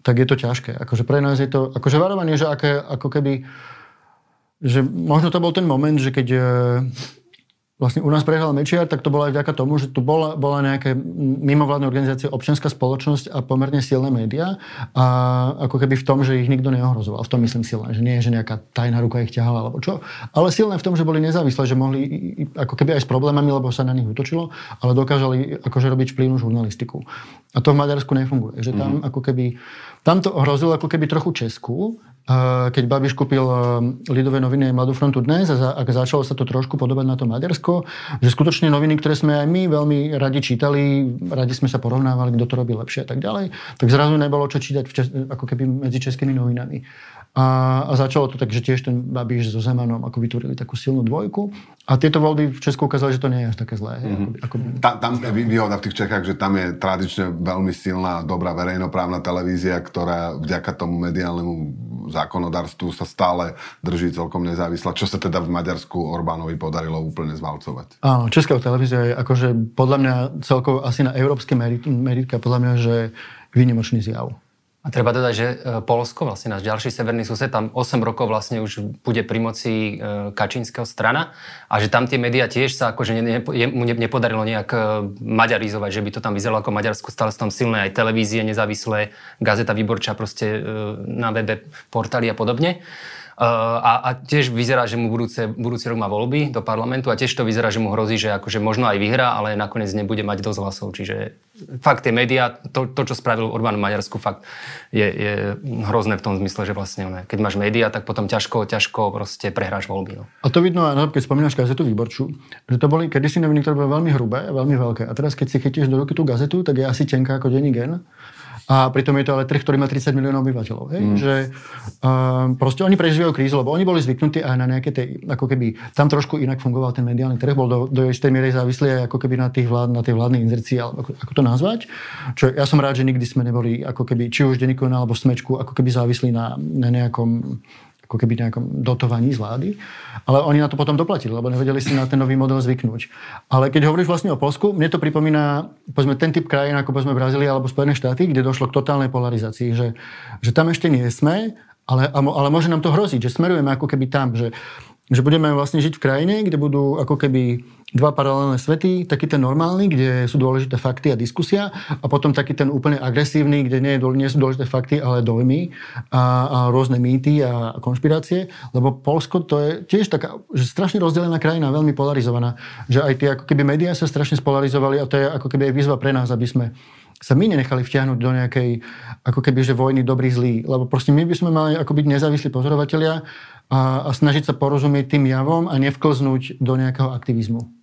tak je to ťažké. Akože pre nás je to, akože varovanie, že aké, ako keby že možno to bol ten moment, že keď e, vlastne u nás prehral Mečiar, tak to bolo aj vďaka tomu, že tu bola, bola nejaká mimovládna organizácia, občianská spoločnosť a pomerne silné médiá a ako keby v tom, že ich nikto neohrozoval. V tom myslím silné, že nie je, že nejaká tajná ruka ich ťahala alebo čo. Ale silné v tom, že boli nezávislé, že mohli ako keby aj s problémami, lebo sa na nich utočilo, ale dokážali akože robiť vplyvnú žurnalistiku. A to v Maďarsku nefunguje. Že tam mm-hmm. ako keby, tam to hrozilo ako keby trochu Česku, keď Babiš kúpil e, Lidové noviny Mladú frontu dnes a, začalo sa to trošku podobať na to Maďarsko, že skutočne noviny, ktoré sme aj my veľmi radi čítali, radi sme sa porovnávali, kto to robí lepšie a tak ďalej, tak zrazu nebolo čo čítať čes- ako keby medzi českými novinami. A, a začalo to tak, že tiež ten Babiš so Zemanom ako vytvorili takú silnú dvojku. A tieto voľby v Česku ukázali, že to nie je až také zlé. Mm-hmm. Ako, ako... Tam, tam je výhoda v tých Čechách, že tam je tradične veľmi silná, dobrá verejnoprávna televízia, ktorá vďaka tomu mediálnemu zákonodárstvu sa stále drží celkom nezávisla, čo sa teda v Maďarsku Orbánovi podarilo úplne zvalcovať. Áno, Česká televízia je akože podľa mňa celkovo asi na európske meritka, podľa mňa, že výnimočný zjav. A treba dodať, že e, Polsko, vlastne náš ďalší severný sused, tam 8 rokov vlastne už bude pri moci e, Kačínskeho strana a že tam tie médiá tiež sa akože ne, ne, mu nepodarilo nejak e, maďarizovať, že by to tam vyzeralo ako Maďarsku, stále sú tam silné aj televízie nezávislé, gazeta výborčá proste na webe, portály a podobne. A, a tiež vyzerá, že mu budúce, budúci rok má voľby do parlamentu a tiež to vyzerá, že mu hrozí, že akože možno aj vyhrá, ale nakoniec nebude mať dosť hlasov. Čiže fakt tie médiá, to, to čo spravil Orbán v Maďarsku, fakt je, je hrozné v tom zmysle, že vlastne ne, keď máš médiá, tak potom ťažko, ťažko proste prehráš voľby. No. A to vidno keď spomínaš gazetu Výborču, že to boli kedysi noviny, ktoré boli veľmi hrubé, veľmi veľké. A teraz, keď si chytíš do ruky tú gazetu, tak je asi tenká ako denní gen. A pritom je to ale trh, ktorý má 30 miliónov obyvateľov. Hej? Mm. Že, uh, proste oni prežívajú krízu, lebo oni boli zvyknutí aj na nejaké tej, ako keby, tam trošku inak fungoval ten mediálny trh, bol do, do istej miery závislý aj ako keby na, tých vlád, na tej vládnej inzercii, alebo ako, ako, to nazvať. Čo ja som rád, že nikdy sme neboli ako keby, či už denníku alebo smečku, ako keby závislí na, na nejakom ako keby nejakom dotovaní z vlády. Ale oni na to potom doplatili, lebo nevedeli si na ten nový model zvyknúť. Ale keď hovoríš vlastne o Polsku, mne to pripomína povedzme, ten typ krajín ako povedzme Brazília alebo Spojené štáty, kde došlo k totálnej polarizácii, že, že tam ešte nie sme, ale, ale môže nám to hroziť, že smerujeme ako keby tam, že že budeme vlastne žiť v krajine, kde budú ako keby dva paralelné svety, taký ten normálny, kde sú dôležité fakty a diskusia a potom taký ten úplne agresívny, kde nie, nie sú dôležité fakty, ale dojmy a, a rôzne mýty a konšpirácie, lebo Polsko to je tiež taká, že strašne rozdelená krajina, veľmi polarizovaná, že aj tie ako keby médiá sa strašne spolarizovali a to je ako keby aj výzva pre nás, aby sme sa my nenechali vtiahnuť do nejakej ako keby, že vojny dobrý zlý. Lebo proste my by sme mali ako byť nezávislí pozorovatelia a, a snažiť sa porozumieť tým javom a nevklznúť do nejakého aktivizmu.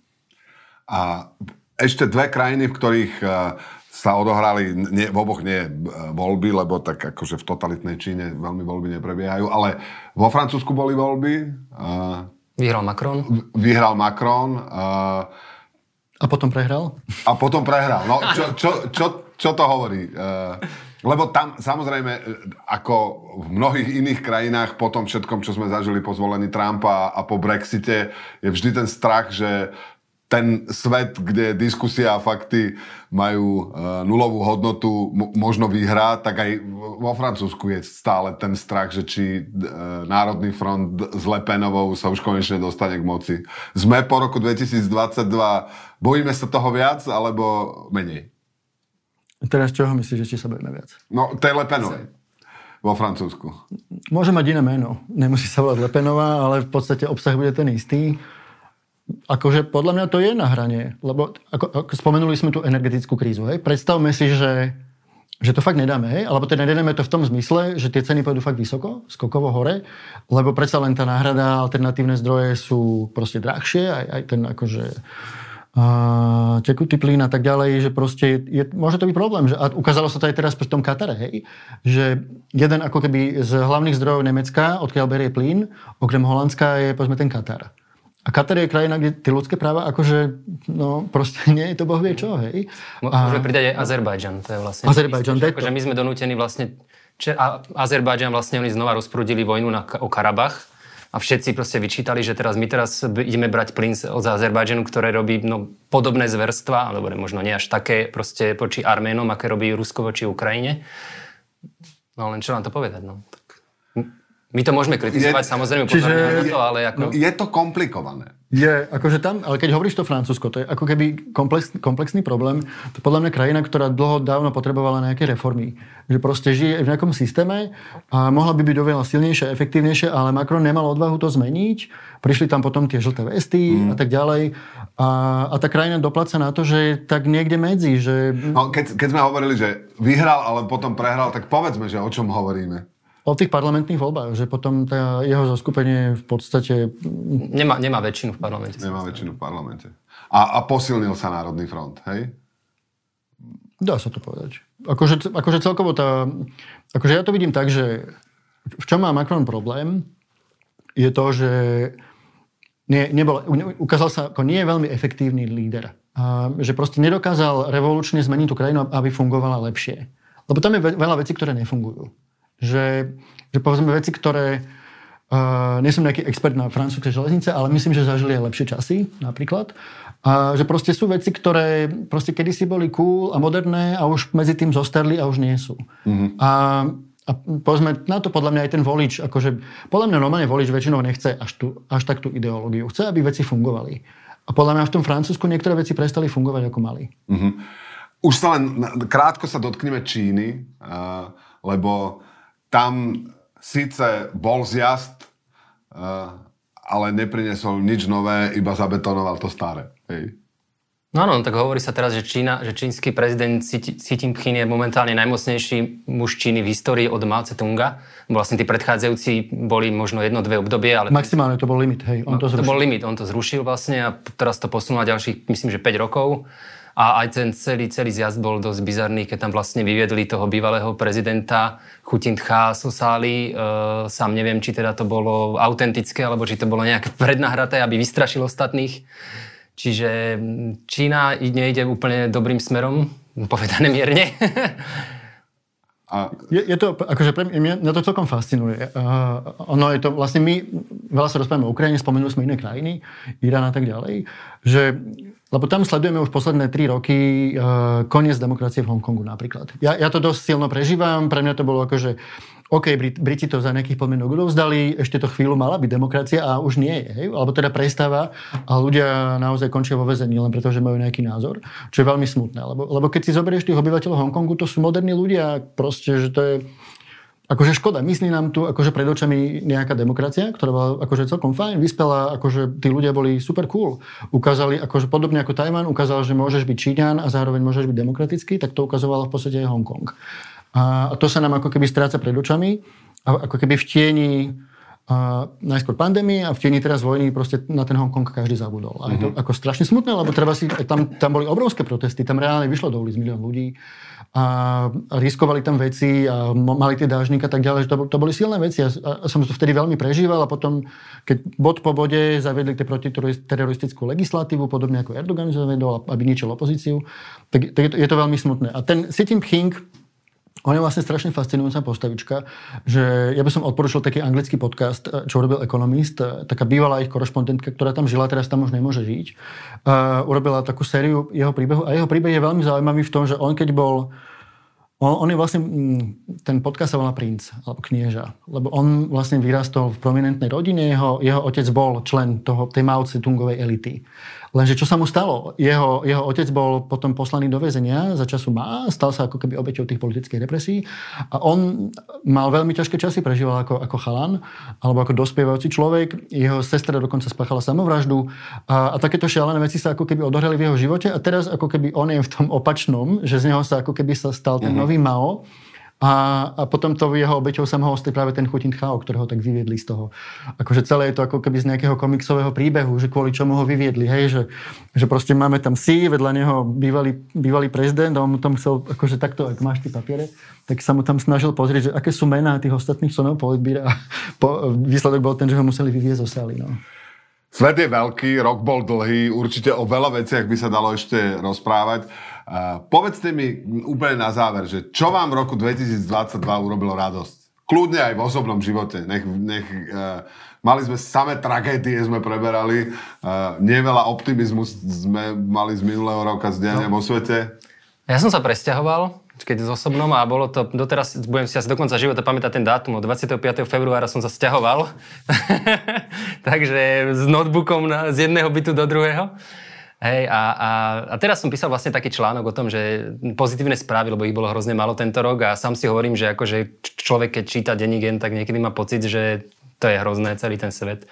A ešte dve krajiny, v ktorých e, sa odohrali, nie, v oboch nie e, voľby, lebo tak akože v totalitnej Číne veľmi voľby neprebiehajú, ale vo Francúzsku boli voľby. Vyhral Macron. Vyhral Macron. A potom prehral? A potom prehral. No, čo, čo, čo, čo to hovorí? Lebo tam samozrejme, ako v mnohých iných krajinách, po tom všetkom, čo sme zažili po zvolení Trumpa a po Brexite, je vždy ten strach, že ten svet, kde diskusia a fakty majú uh, nulovú hodnotu, možno vyhrá, tak aj vo Francúzsku je stále ten strach, že či uh, Národný front s Lepenovou sa už konečne dostane k moci. Sme po roku 2022, bojíme sa toho viac alebo menej? Teraz čoho myslíš, že či sa bojíme viac? No, tej Lepenovej. Vo Francúzsku. Môže mať iné meno. Nemusí sa volať Lepenová, ale v podstate obsah bude ten istý. Akože podľa mňa to je na hranie. Lebo ako, ako spomenuli sme tú energetickú krízu. Hej? Predstavme si, že, že to fakt nedáme. Hej? Alebo teda nedáme to v tom zmysle, že tie ceny pôjdu fakt vysoko, skokovo hore, lebo predsa len tá náhrada, alternatívne zdroje sú proste drahšie, aj, aj ten akože a tekutý plyn a tak ďalej, že proste je, môže to byť problém. Že, a ukázalo sa to aj teraz pri tom Katare, hej, že jeden ako keby z hlavných zdrojov Nemecka, odkiaľ berie plyn, okrem Holandska je povedzme ten Katar. A Katar je krajina, kde tie ľudské práva akože, no proste nie je to boh vie čo, hej. Môže pridať aj Azerbajdžan, to je vlastne... Azerbajdžan, to akože my sme donútení vlastne... Če, a Azerbajdžan vlastne oni znova rozprudili vojnu na, o Karabach, a všetci proste vyčítali, že teraz my teraz ideme brať plyn od Azerbajdžanu, ktoré robí no, podobné zverstva, alebo možno nie až také proste voči Arménom, aké robí Rusko voči Ukrajine. No len čo vám to povedať, no. My to môžeme kritizovať, je, samozrejme, čiže, na to, ale ako... Je to komplikované. Je, akože tam, ale keď hovoríš to Francúzsko, to je ako keby komplex, komplexný problém. To je podľa mňa krajina, ktorá dlho dávno potrebovala nejaké reformy. Že proste žije v nejakom systéme a mohla by byť oveľa silnejšia, efektívnejšia, ale Macron nemal odvahu to zmeniť. Prišli tam potom tie žlté vesty mm. a tak ďalej. A, a tá krajina dopláca na to, že je tak niekde medzi. Že... No, keď, keď sme hovorili, že vyhral, ale potom prehral, tak povedzme, že o čom hovoríme o tých parlamentných voľbách, že potom tá jeho zoskupenie v podstate... Nemá, nemá väčšinu v parlamente. Nemá väčšinu v parlamente. A, a posilnil sa Národný front, hej? Dá sa to povedať. Akože, akože celkovo tá... Akože ja to vidím tak, že v čom má Macron problém, je to, že nie, nebol, ukázal sa ako nie je veľmi efektívny líder. A že proste nedokázal revolučne zmeniť tú krajinu, aby fungovala lepšie. Lebo tam je veľa vecí, ktoré nefungujú že, že povedzme veci, ktoré Uh, nie som nejaký expert na francúzske železnice, ale myslím, že zažili aj lepšie časy napríklad. A že proste sú veci, ktoré proste kedysi boli cool a moderné a už medzi tým zostarli a už nie sú. Mm-hmm. A, a povedzme, na to podľa mňa aj ten volič, akože podľa mňa normálne volič väčšinou nechce až, tu, až tak tú ideológiu. Chce, aby veci fungovali. A podľa mňa v tom Francúzsku niektoré veci prestali fungovať ako mali. Mm-hmm. Už sa len krátko sa dotkneme Číny, uh, lebo tam síce bol zjazd ale neprinesol nič nové, iba zabetonoval to staré. Hej. No áno, tak hovorí sa teraz, že, Čína, že čínsky prezident Xi Jinping je momentálne najmocnejší muž Číny v histórii od Mao Tse-tunga. Vlastne tí predchádzajúci boli možno jedno, dve obdobie, ale... Maximálne to bol limit, hej, on to zrušil. To bol limit, on to zrušil vlastne a teraz to posunul na ďalších, myslím, že 5 rokov. A aj ten celý, celý zjazd bol dosť bizarný, keď tam vlastne vyviedli toho bývalého prezidenta Chutin Tcha Sosály. E, sám neviem, či teda to bolo autentické, alebo či to bolo nejaké prednahraté, aby vystrašil ostatných. Čiže Čína nejde úplne dobrým smerom, povedané mierne. A... Je, je to, akože pre mňa, mňa to celkom fascinuje. Uh, ono je to, vlastne my veľa sa rozprávame o Ukrajine, spomenuli sme iné krajiny, Irán a tak ďalej, že lebo tam sledujeme už posledné tri roky uh, koniec demokracie v Hongkongu napríklad. Ja, ja to dosť silno prežívam, pre mňa to bolo akože OK, Brit, Briti to za nejakých podmienok odovzdali, ešte to chvíľu mala byť demokracia a už nie je, alebo teda prestáva a ľudia naozaj končia vo väzení len preto, že majú nejaký názor, čo je veľmi smutné. Lebo, lebo keď si zoberieš tých obyvateľov Hongkongu, to sú moderní ľudia, proste, že to je Akože škoda, myslí nám tu akože pred očami nejaká demokracia, ktorá bola akože celkom fajn, vyspela, akože tí ľudia boli super cool. Ukázali, akože podobne ako Tajman, ukázal, že môžeš byť Číňan a zároveň môžeš byť demokratický, tak to ukazovalo v podstate aj Hongkong. A to sa nám ako keby stráca pred očami a ako keby v tieni a najskôr pandémie a v tieni teraz vojny proste na ten Hongkong každý zabudol. A je to mm-hmm. ako strašne smutné, lebo treba si, tam, tam boli obrovské protesty, tam reálne vyšlo do ulic milión ľudí a riskovali tam veci a mali tie dážnik a tak ďalej, že to, to boli silné veci a, a som to vtedy veľmi prežíval a potom, keď bod po bode zaviedli tie protiteroristickú legislatívu, podobne ako Erdogan zavedol, aby ničil opozíciu, tak, tak je, to, je to veľmi smutné. A ten Xi Jinping, on je vlastne strašne fascinujúca postavička, že ja by som odporučil taký anglický podcast, eh, čo urobil ekonomist, eh, taká bývalá ich korešpondentka, ktorá tam žila, teraz tam už nemôže žiť. Uh, urobila takú sériu jeho príbehu a jeho príbeh je veľmi zaujímavý v tom, že on keď bol on, on je vlastne, ten podcast sa volá Princ, alebo knieža, lebo on vlastne vyrastol v prominentnej rodine, jeho, jeho otec bol člen toho, tej Mao Tse-tungovej elity. Lenže čo sa mu stalo? Jeho, jeho otec bol potom poslaný do väzenia za času má, stal sa ako keby obeťou tých politických represí a on mal veľmi ťažké časy, prežíval ako, ako chalan alebo ako dospievajúci človek. Jeho sestra dokonca spáchala samovraždu a, a takéto šialené veci sa ako keby odohrali v jeho živote a teraz ako keby on je v tom opačnom, že z neho sa ako keby sa stal ten mm-hmm. nový Mao a, a potom to jeho obeťou sa mohol stať práve ten Chutin Chao, ktorého tak vyviedli z toho. Akože celé je to ako keby z nejakého komiksového príbehu, že kvôli čomu ho vyviedli, hej, že, že proste máme tam si, vedľa neho bývalý, bývalý prezident a on mu tam chcel, akože takto, ak máš tie papiere, tak sa mu tam snažil pozrieť, že aké sú mená tých ostatných členov politbíra a po, výsledok bol ten, že ho museli vyviezť zo sály. No. Svet je veľký, rok bol dlhý, určite o veľa veciach by sa dalo ešte rozprávať. Povedzte mi úplne na záver, že čo vám v roku 2022 urobilo radosť? Kľudne aj v osobnom živote. Nech, nech, uh, mali sme samé tragédie, sme preberali. Uh, neveľa optimizmu sme mali z minulého roka z diania no. vo svete. Ja som sa presťahoval, keď z osobnom a bolo to, doteraz budem si asi do konca života pamätať ten dátum, od 25. februára som sa sťahoval. Takže s notebookom na, z jedného bytu do druhého. Hej, a, a, a teraz som písal vlastne taký článok o tom, že pozitívne správy, lebo ich bolo hrozne málo tento rok a sám si hovorím, že akože človek, keď číta denní gen, tak niekedy má pocit, že to je hrozné, celý ten svet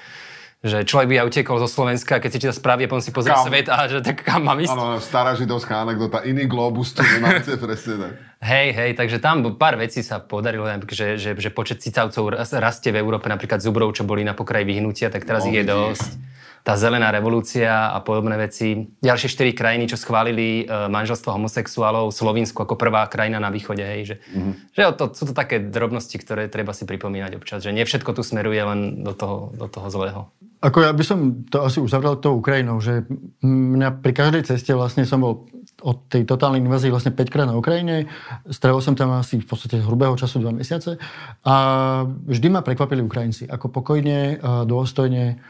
že človek by aj utekol zo Slovenska, keď si číta správy potom si pozrie kam? svet a že tak kam mám ísť. Áno, stará židovská anekdota, iný globus tu nemáte presne tak. Hej, hej, takže tam pár vecí sa podarilo, že, že, že počet cicavcov rastie v Európe, napríklad zubrov, čo boli na pokraji vyhnutia, tak teraz no, ich je dosť tá zelená revolúcia a podobné veci. Ďalšie štyri krajiny, čo schválili e, manželstvo homosexuálov, Slovinsko ako prvá krajina na východe, hej, že, mm-hmm. že to, sú to také drobnosti, ktoré treba si pripomínať občas, že nie všetko tu smeruje len do toho, do toho zlého. Ako ja by som to asi uzavrel tou Ukrajinou, že mňa pri každej ceste vlastne som bol od tej totálnej invázii vlastne 5 krát na Ukrajine. Strávil som tam asi v podstate hrubého času 2 mesiace a vždy ma prekvapili Ukrajinci, ako pokojne, dôstojne,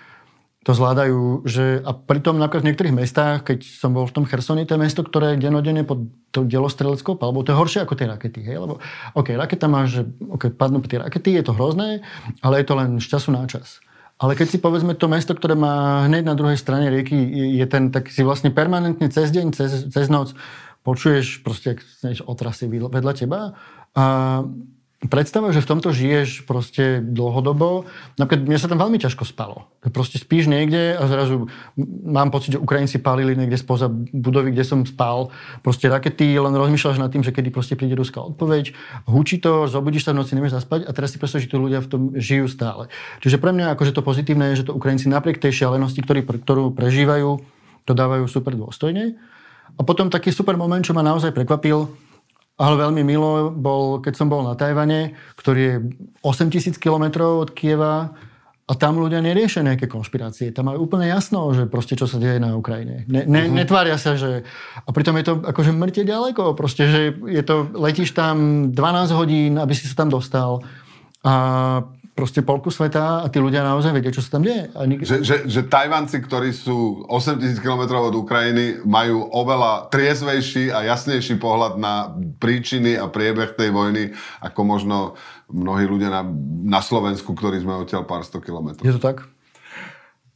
to zvládajú, že a pritom napríklad v niektorých mestách, keď som bol v tom Chersoni, to je mesto, ktoré je denodene pod tou delostreleckou palbou, to je horšie ako tie rakety, hej, lebo OK, raketa má, že OK, padnú tie rakety, je to hrozné, ale je to len z času na čas. Ale keď si povedzme to mesto, ktoré má hneď na druhej strane rieky, je ten, tak si vlastne permanentne cez deň, cez, cez noc počuješ proste, otrasy vedľa teba. A predstava, že v tomto žiješ proste dlhodobo, napríklad mne sa tam veľmi ťažko spalo. Proste spíš niekde a zrazu mám pocit, že Ukrajinci palili niekde spoza budovy, kde som spal. Proste rakety, len rozmýšľaš nad tým, že kedy proste príde ruská odpoveď, hučí to, zobudíš sa v noci, nevieš zaspať a teraz si predstav, že tu ľudia v tom žijú stále. Čiže pre mňa akože to pozitívne je, že to Ukrajinci napriek tej šialenosti, ktorý, ktorú prežívajú, to dávajú super dôstojne. A potom taký super moment, čo ma naozaj prekvapil, ale veľmi milo bol, keď som bol na Tajvane, ktorý je 8000 km od Kieva a tam ľudia neriešia nejaké konšpirácie. Tam majú úplne jasno, že proste čo sa deje na Ukrajine. Ne, ne, uh-huh. Netvária sa, že... A pritom je to akože mŕte ďaleko. Proste, že je to... Letíš tam 12 hodín, aby si sa tam dostal. A proste polku sveta a tí ľudia naozaj vedia, čo sa tam deje. A nik- že, že, že Tajvanci, ktorí sú 8000 km od Ukrajiny, majú oveľa triezvejší a jasnejší pohľad na príčiny a priebeh tej vojny, ako možno mnohí ľudia na, na Slovensku, ktorí sme odtiaľ pár sto kilometrov. Je to tak?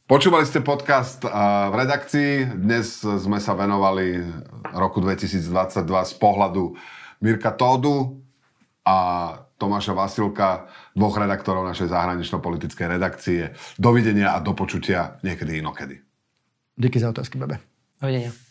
Počúvali ste podcast v redakcii. Dnes sme sa venovali roku 2022 z pohľadu Mirka Tódu a Tomáša Vasilka, dvoch redaktorov našej zahranično-politickej redakcie. Dovidenia a do počutia niekedy inokedy. Díky za otázky, Bebe. Dovidenia.